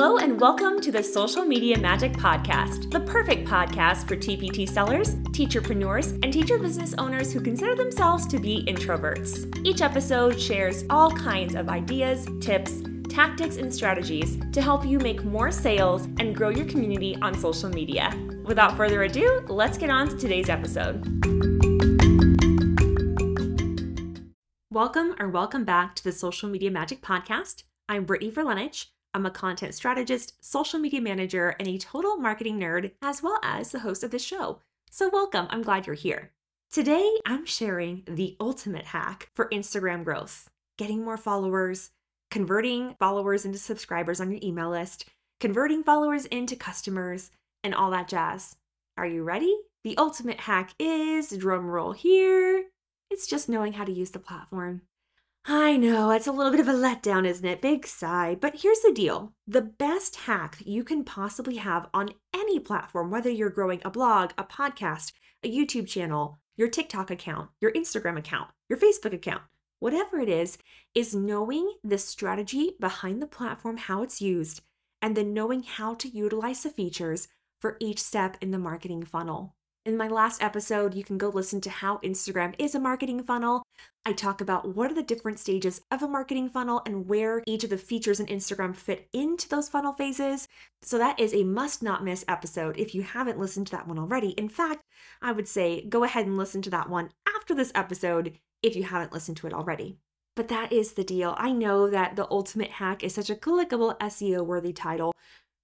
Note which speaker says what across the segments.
Speaker 1: Hello, and welcome to the Social Media Magic Podcast, the perfect podcast for TPT sellers, teacherpreneurs, and teacher business owners who consider themselves to be introverts. Each episode shares all kinds of ideas, tips, tactics, and strategies to help you make more sales and grow your community on social media. Without further ado, let's get on to today's episode. Welcome or welcome back to the Social Media Magic Podcast. I'm Brittany Verlenich. I'm a content strategist, social media manager, and a total marketing nerd, as well as the host of this show. So, welcome. I'm glad you're here. Today, I'm sharing the ultimate hack for Instagram growth getting more followers, converting followers into subscribers on your email list, converting followers into customers, and all that jazz. Are you ready? The ultimate hack is drumroll here. It's just knowing how to use the platform. I know, it's a little bit of a letdown, isn't it? Big sigh. But here's the deal the best hack you can possibly have on any platform, whether you're growing a blog, a podcast, a YouTube channel, your TikTok account, your Instagram account, your Facebook account, whatever it is, is knowing the strategy behind the platform, how it's used, and then knowing how to utilize the features for each step in the marketing funnel. In my last episode, you can go listen to how Instagram is a marketing funnel. I talk about what are the different stages of a marketing funnel and where each of the features in Instagram fit into those funnel phases. So, that is a must not miss episode if you haven't listened to that one already. In fact, I would say go ahead and listen to that one after this episode if you haven't listened to it already. But that is the deal. I know that the ultimate hack is such a clickable SEO worthy title,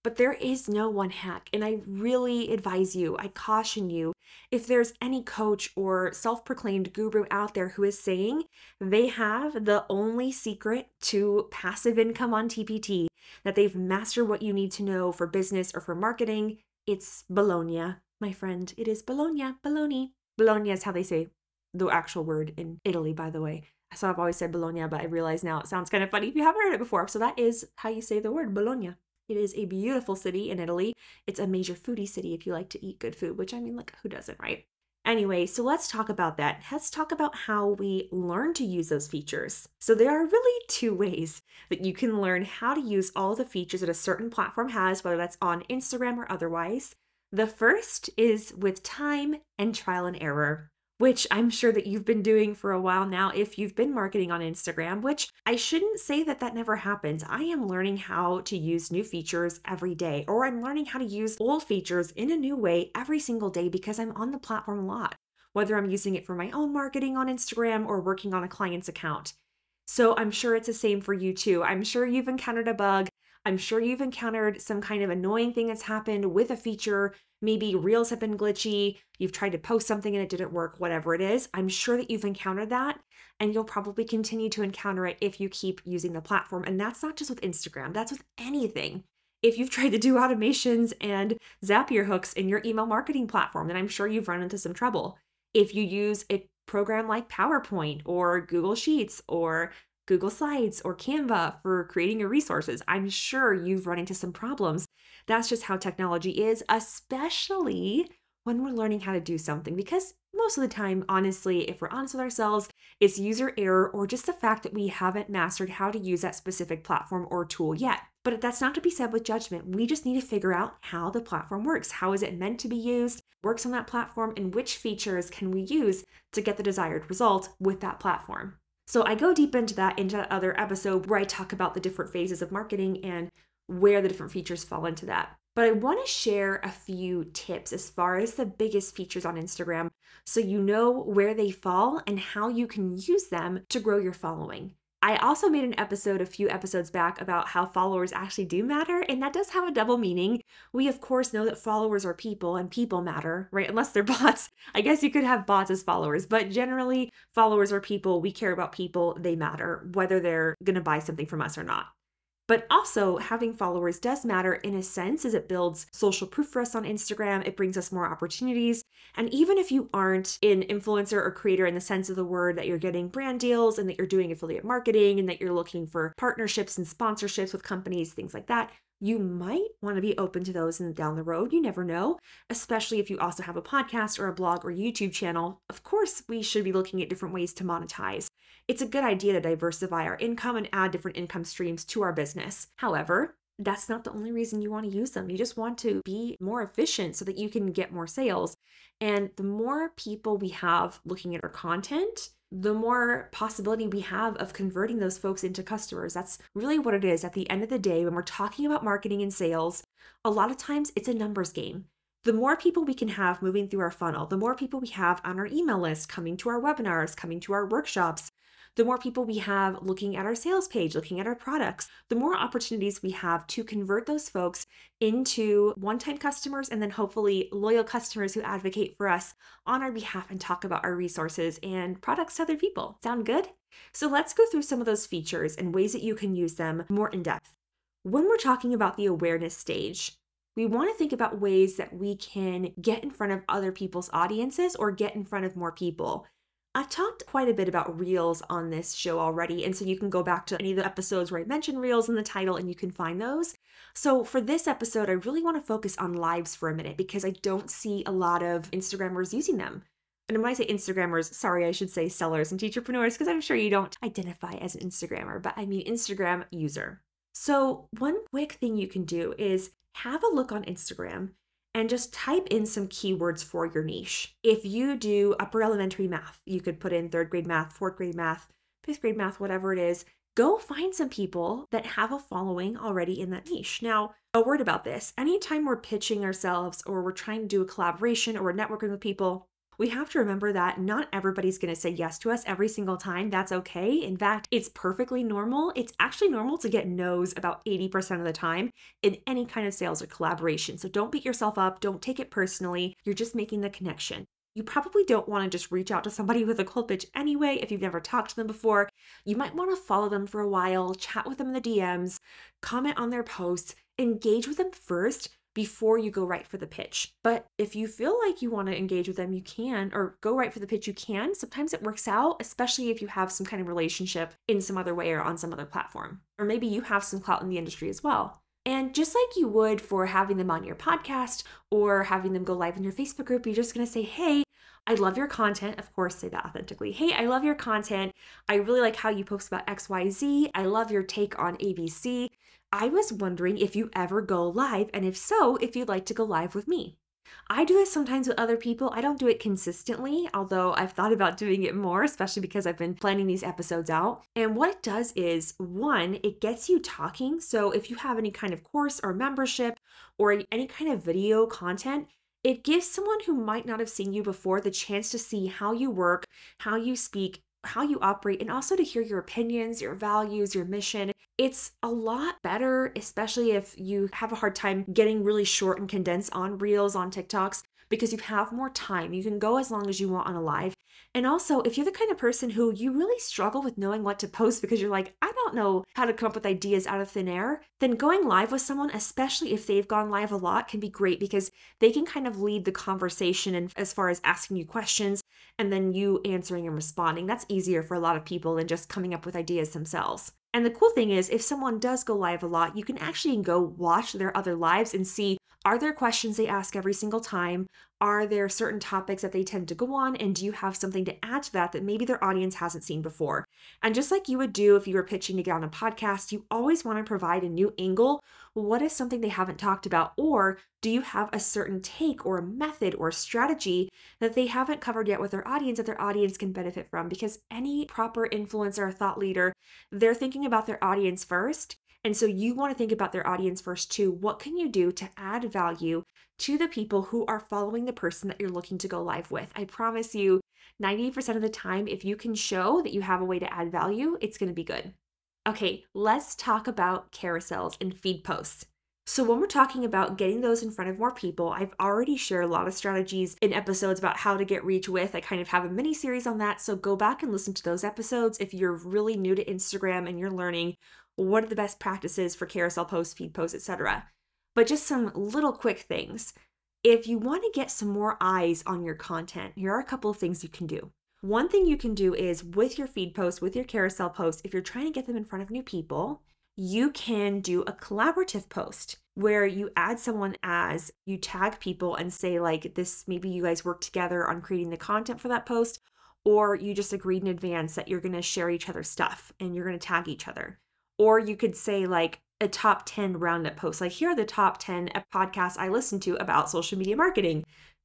Speaker 1: but there is no one hack. And I really advise you, I caution you, if there's any coach or self proclaimed guru out there who is saying they have the only secret to passive income on TPT, that they've mastered what you need to know for business or for marketing, it's Bologna, my friend. It is Bologna, Bologna. Bologna is how they say the actual word in Italy, by the way. So I've always said Bologna, but I realize now it sounds kind of funny if you haven't heard it before. So that is how you say the word Bologna. It is a beautiful city in Italy. It's a major foodie city if you like to eat good food, which I mean, like, who doesn't, right? Anyway, so let's talk about that. Let's talk about how we learn to use those features. So, there are really two ways that you can learn how to use all the features that a certain platform has, whether that's on Instagram or otherwise. The first is with time and trial and error which I'm sure that you've been doing for a while now if you've been marketing on Instagram, which I shouldn't say that that never happens. I am learning how to use new features every day, or I'm learning how to use old features in a new way every single day because I'm on the platform a lot, whether I'm using it for my own marketing on Instagram or working on a client's account. So I'm sure it's the same for you too. I'm sure you've encountered a bug. I'm sure you've encountered some kind of annoying thing that's happened with a feature Maybe reels have been glitchy, you've tried to post something and it didn't work, whatever it is. I'm sure that you've encountered that and you'll probably continue to encounter it if you keep using the platform. And that's not just with Instagram, that's with anything. If you've tried to do automations and Zapier hooks in your email marketing platform, then I'm sure you've run into some trouble. If you use a program like PowerPoint or Google Sheets or Google Slides or Canva for creating your resources. I'm sure you've run into some problems. That's just how technology is, especially when we're learning how to do something. Because most of the time, honestly, if we're honest with ourselves, it's user error or just the fact that we haven't mastered how to use that specific platform or tool yet. But that's not to be said with judgment. We just need to figure out how the platform works. How is it meant to be used? Works on that platform, and which features can we use to get the desired result with that platform? So I go deep into that into that other episode where I talk about the different phases of marketing and where the different features fall into that. But I want to share a few tips as far as the biggest features on Instagram so you know where they fall and how you can use them to grow your following. I also made an episode a few episodes back about how followers actually do matter, and that does have a double meaning. We, of course, know that followers are people and people matter, right? Unless they're bots. I guess you could have bots as followers, but generally, followers are people. We care about people, they matter, whether they're going to buy something from us or not. But also, having followers does matter in a sense as it builds social proof for us on Instagram. It brings us more opportunities. And even if you aren't an influencer or creator in the sense of the word that you're getting brand deals and that you're doing affiliate marketing and that you're looking for partnerships and sponsorships with companies, things like that, you might want to be open to those in, down the road. You never know, especially if you also have a podcast or a blog or YouTube channel. Of course, we should be looking at different ways to monetize. It's a good idea to diversify our income and add different income streams to our business. However, that's not the only reason you want to use them. You just want to be more efficient so that you can get more sales. And the more people we have looking at our content, the more possibility we have of converting those folks into customers. That's really what it is at the end of the day when we're talking about marketing and sales. A lot of times it's a numbers game. The more people we can have moving through our funnel, the more people we have on our email list coming to our webinars, coming to our workshops, the more people we have looking at our sales page, looking at our products, the more opportunities we have to convert those folks into one time customers and then hopefully loyal customers who advocate for us on our behalf and talk about our resources and products to other people. Sound good? So let's go through some of those features and ways that you can use them more in depth. When we're talking about the awareness stage, we want to think about ways that we can get in front of other people's audiences or get in front of more people. I've talked quite a bit about Reels on this show already, and so you can go back to any of the episodes where I mention Reels in the title and you can find those. So, for this episode, I really want to focus on lives for a minute because I don't see a lot of Instagrammers using them. And when I say Instagrammers, sorry, I should say sellers and teacherpreneurs because I'm sure you don't identify as an Instagrammer, but I mean Instagram user. So, one quick thing you can do is have a look on Instagram and just type in some keywords for your niche. If you do upper elementary math, you could put in third grade math, fourth grade math, fifth grade math, whatever it is. Go find some people that have a following already in that niche. Now, a word about this anytime we're pitching ourselves or we're trying to do a collaboration or we're networking with people, we have to remember that not everybody's going to say yes to us every single time. That's okay. In fact, it's perfectly normal. It's actually normal to get no's about 80% of the time in any kind of sales or collaboration. So don't beat yourself up. Don't take it personally. You're just making the connection. You probably don't want to just reach out to somebody with a cold pitch anyway if you've never talked to them before. You might want to follow them for a while, chat with them in the DMs, comment on their posts, engage with them first before you go right for the pitch. But if you feel like you want to engage with them, you can, or go right for the pitch, you can. Sometimes it works out, especially if you have some kind of relationship in some other way or on some other platform. Or maybe you have some clout in the industry as well. And just like you would for having them on your podcast or having them go live in your Facebook group, you're just going to say, hey, I love your content. Of course, say that authentically. Hey, I love your content. I really like how you post about XYZ. I love your take on ABC. I was wondering if you ever go live, and if so, if you'd like to go live with me. I do this sometimes with other people. I don't do it consistently, although I've thought about doing it more, especially because I've been planning these episodes out. And what it does is one, it gets you talking. So if you have any kind of course or membership or any kind of video content, it gives someone who might not have seen you before the chance to see how you work, how you speak, how you operate, and also to hear your opinions, your values, your mission. It's a lot better, especially if you have a hard time getting really short and condensed on reels, on TikToks, because you have more time. You can go as long as you want on a live. And also, if you're the kind of person who you really struggle with knowing what to post because you're like, I don't know how to come up with ideas out of thin air, then going live with someone, especially if they've gone live a lot, can be great because they can kind of lead the conversation and as far as asking you questions and then you answering and responding. That's easier for a lot of people than just coming up with ideas themselves. And the cool thing is, if someone does go live a lot, you can actually go watch their other lives and see are there questions they ask every single time? Are there certain topics that they tend to go on? And do you have something to add to that that maybe their audience hasn't seen before? And just like you would do if you were pitching to get on a podcast, you always want to provide a new angle. What is something they haven't talked about? Or do you have a certain take or a method or a strategy that they haven't covered yet with their audience that their audience can benefit from? Because any proper influencer or thought leader, they're thinking about their audience first and so you want to think about their audience first too. What can you do to add value to the people who are following the person that you're looking to go live with? I promise you, 90% of the time, if you can show that you have a way to add value, it's going to be good. Okay, let's talk about carousels and feed posts. So, when we're talking about getting those in front of more people, I've already shared a lot of strategies in episodes about how to get reach with. I kind of have a mini series on that. So, go back and listen to those episodes if you're really new to Instagram and you're learning what are the best practices for carousel posts, feed posts, etc. But just some little quick things. If you want to get some more eyes on your content, here are a couple of things you can do. One thing you can do is with your feed posts, with your carousel posts, if you're trying to get them in front of new people, you can do a collaborative post where you add someone as you tag people and say, like, this maybe you guys work together on creating the content for that post, or you just agreed in advance that you're going to share each other's stuff and you're going to tag each other. Or you could say, like, a top 10 roundup post. Like, here are the top 10 podcasts I listen to about social media marketing.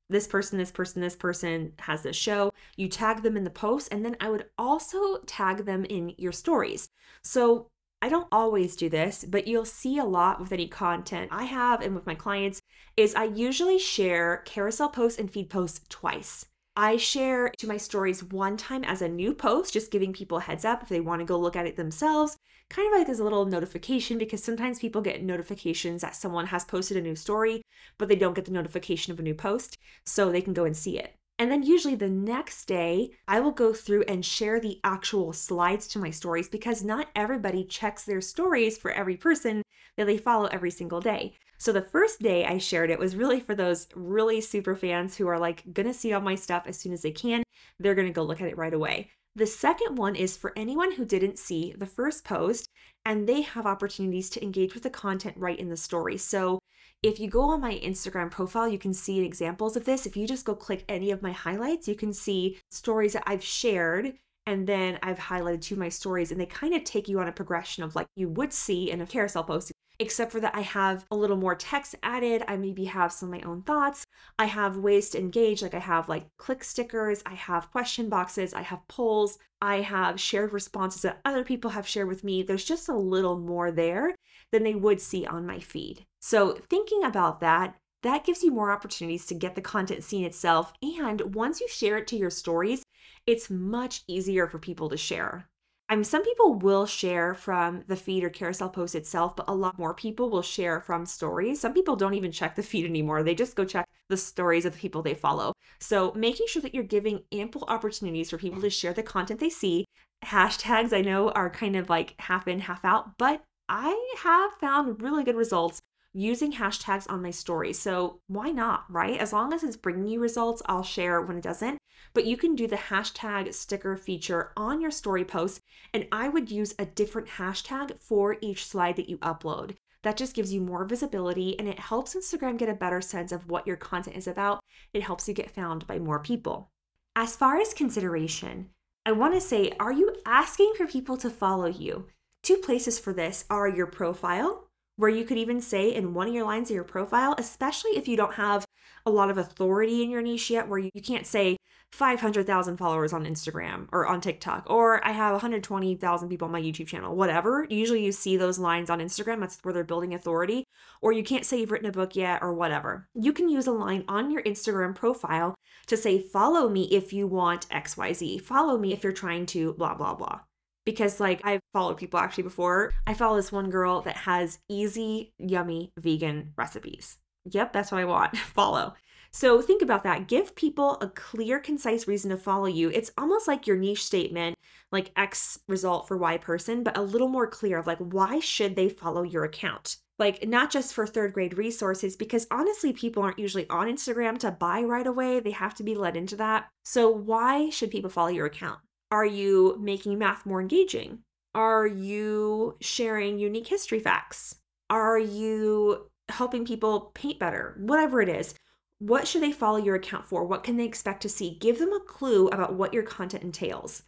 Speaker 1: This person, this person, this person has this show. You tag them in the post, and then I would also tag them in your stories. So I don't always do this, but you'll see a lot with any content I have and with my clients is I usually share carousel posts and feed posts twice. I share to my stories one time as a new post, just giving people a heads up if they want to go look at it themselves, kind of like as a little notification because sometimes people get notifications that someone has posted a new story, but they don't get the notification of a new post, so they can go and see it. And then usually the next day, I will go through and share the actual slides to my stories because not everybody checks their stories for every person that they follow every single day. So the first day I shared it was really for those really super fans who are like gonna see all my stuff as soon as they can. They're gonna go look at it right away. The second one is for anyone who didn't see the first post and they have opportunities to engage with the content right in the story. So if you go on my Instagram profile, you can see examples of this. If you just go click any of my highlights, you can see stories that I've shared and then I've highlighted to my stories, and they kind of take you on a progression of like you would see in a carousel post except for that I have a little more text added. I maybe have some of my own thoughts. I have ways to engage, like I have like click stickers, I have question boxes, I have polls, I have shared responses that other people have shared with me. There's just a little more there than they would see on my feed. So, thinking about that, that gives you more opportunities to get the content seen itself. And once you share it to your stories, it's much easier for people to share. Mean, some people will share from the feed or carousel post itself, but a lot more people will share from stories. Some people don't even check the feed anymore. They just go check the stories of the people they follow. So, making sure that you're giving ample opportunities for people to share the content they see. Hashtags, I know, are kind of like half in, half out, but I have found really good results using hashtags on my story. So why not, right? As long as it's bringing you results, I'll share when it doesn't. But you can do the hashtag sticker feature on your story posts, and I would use a different hashtag for each slide that you upload. That just gives you more visibility and it helps Instagram get a better sense of what your content is about. It helps you get found by more people. As far as consideration, I want to say, are you asking for people to follow you? Two places for this are your profile where you could even say in one of your lines of your profile, especially if you don't have a lot of authority in your niche yet, where you, you can't say 500,000 followers on Instagram or on TikTok, or I have 120,000 people on my YouTube channel, whatever. Usually you see those lines on Instagram, that's where they're building authority, or you can't say you've written a book yet or whatever. You can use a line on your Instagram profile to say, follow me if you want XYZ, follow me if you're trying to blah, blah, blah because like I've followed people actually before. I follow this one girl that has easy, yummy vegan recipes. Yep, that's what I want. follow. So think about that. Give people a clear, concise reason to follow you. It's almost like your niche statement, like X result for Y person, but a little more clear of like why should they follow your account? Like not just for third grade resources, because honestly, people aren't usually on Instagram to buy right away. They have to be led into that. So why should people follow your account? Are you making math more engaging? Are you sharing unique history facts? Are you helping people paint better? Whatever it is. What should they follow your account for? What can they expect to see? Give them a clue about what your content entails.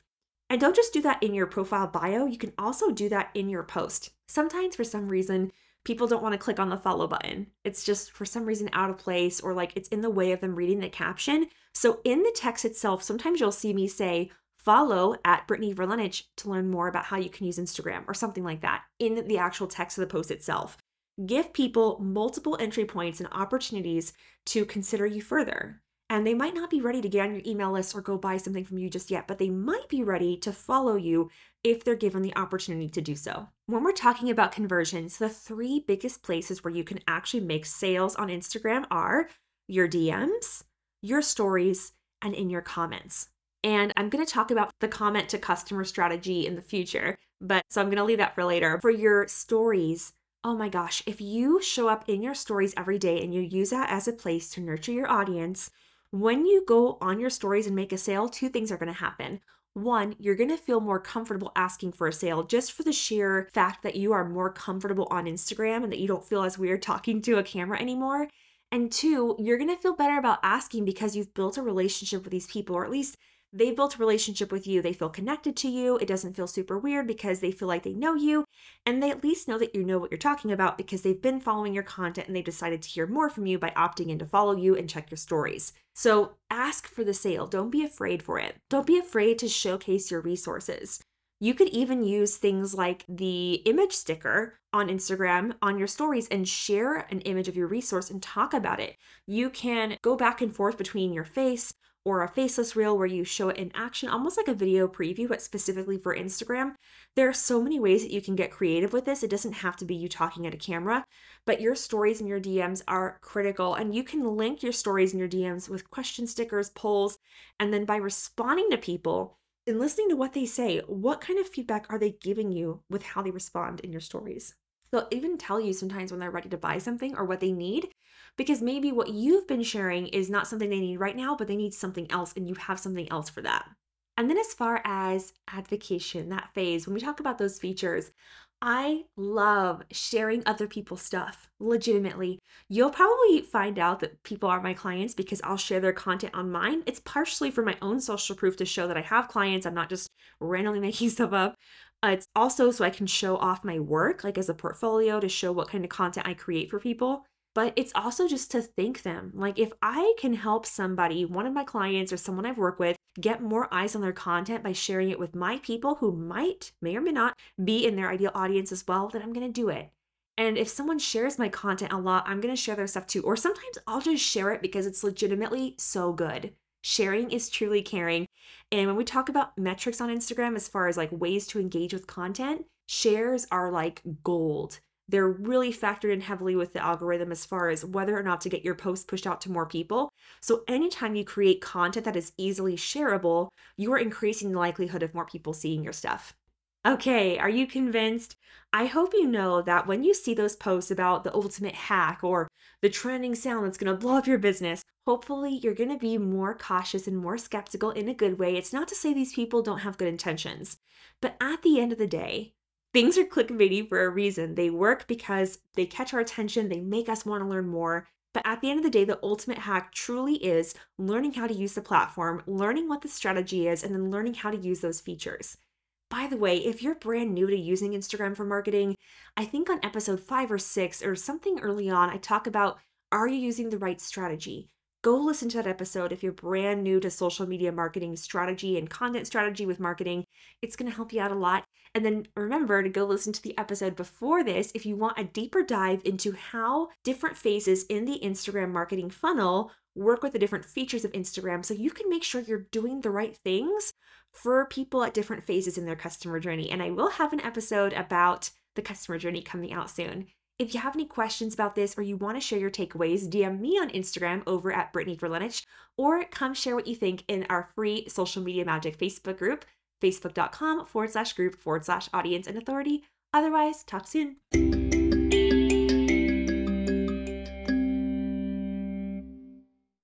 Speaker 1: And don't just do that in your profile bio, you can also do that in your post. Sometimes, for some reason, people don't want to click on the follow button. It's just for some reason out of place or like it's in the way of them reading the caption. So, in the text itself, sometimes you'll see me say, follow at Brittany Verlenich to learn more about how you can use Instagram or something like that in the actual text of the post itself. Give people multiple entry points and opportunities to consider you further. And they might not be ready to get on your email list or go buy something from you just yet, but they might be ready to follow you if they're given the opportunity to do so. When we're talking about conversions, the three biggest places where you can actually make sales on Instagram are your DMs, your stories, and in your comments. And I'm going to talk about the comment to customer strategy in the future, but so I'm going to leave that for later. For your stories, oh my gosh, if you show up in your stories every day and you use that as a place to nurture your audience, when you go on your stories and make a sale, two things are going to happen. One, you're going to feel more comfortable asking for a sale just for the sheer fact that you are more comfortable on Instagram and that you don't feel as weird talking to a camera anymore. And two, you're going to feel better about asking because you've built a relationship with these people, or at least they built a relationship with you. They feel connected to you. It doesn't feel super weird because they feel like they know you. And they at least know that you know what you're talking about because they've been following your content and they've decided to hear more from you by opting in to follow you and check your stories. So ask for the sale. Don't be afraid for it. Don't be afraid to showcase your resources. You could even use things like the image sticker on Instagram on your stories and share an image of your resource and talk about it. You can go back and forth between your face or a faceless reel where you show it in action, almost like a video preview, but specifically for Instagram. There are so many ways that you can get creative with this. It doesn't have to be you talking at a camera, but your stories and your DMs are critical. And you can link your stories and your DMs with question stickers, polls, and then by responding to people, and listening to what they say, what kind of feedback are they giving you with how they respond in your stories? They'll even tell you sometimes when they're ready to buy something or what they need, because maybe what you've been sharing is not something they need right now, but they need something else and you have something else for that. And then, as far as advocation, that phase, when we talk about those features, I love sharing other people's stuff, legitimately. You'll probably find out that people are my clients because I'll share their content on mine. It's partially for my own social proof to show that I have clients. I'm not just randomly making stuff up. Uh, it's also so I can show off my work, like as a portfolio, to show what kind of content I create for people but it's also just to thank them. Like, if I can help somebody, one of my clients or someone I've worked with, get more eyes on their content by sharing it with my people who might, may or may not, be in their ideal audience as well, then I'm gonna do it. And if someone shares my content a lot, I'm gonna share their stuff too. Or sometimes I'll just share it because it's legitimately so good. Sharing is truly caring. And when we talk about metrics on Instagram, as far as like ways to engage with content, shares are like gold they're really factored in heavily with the algorithm as far as whether or not to get your post pushed out to more people. So, anytime you create content that is easily shareable, you are increasing the likelihood of more people seeing your stuff. Okay, are you convinced? I hope you know that when you see those posts about the ultimate hack or the trending sound that's gonna blow up your business, hopefully you're gonna be more cautious and more skeptical in a good way. It's not to say these people don't have good intentions, but at the end of the day, Things are clickbaity for a reason. They work because they catch our attention, they make us want to learn more. But at the end of the day, the ultimate hack truly is learning how to use the platform, learning what the strategy is, and then learning how to use those features. By the way, if you're brand new to using Instagram for marketing, I think on episode five or six or something early on, I talk about are you using the right strategy? Go listen to that episode if you're brand new to social media marketing strategy and content strategy with marketing. It's going to help you out a lot. And then remember to go listen to the episode before this if you want a deeper dive into how different phases in the Instagram marketing funnel work with the different features of Instagram so you can make sure you're doing the right things for people at different phases in their customer journey. And I will have an episode about the customer journey coming out soon. If you have any questions about this or you want to share your takeaways, DM me on Instagram over at Brittany Verlenich, or come share what you think in our free Social Media Magic Facebook group facebook.com forward slash group forward slash audience and authority. Otherwise, talk soon.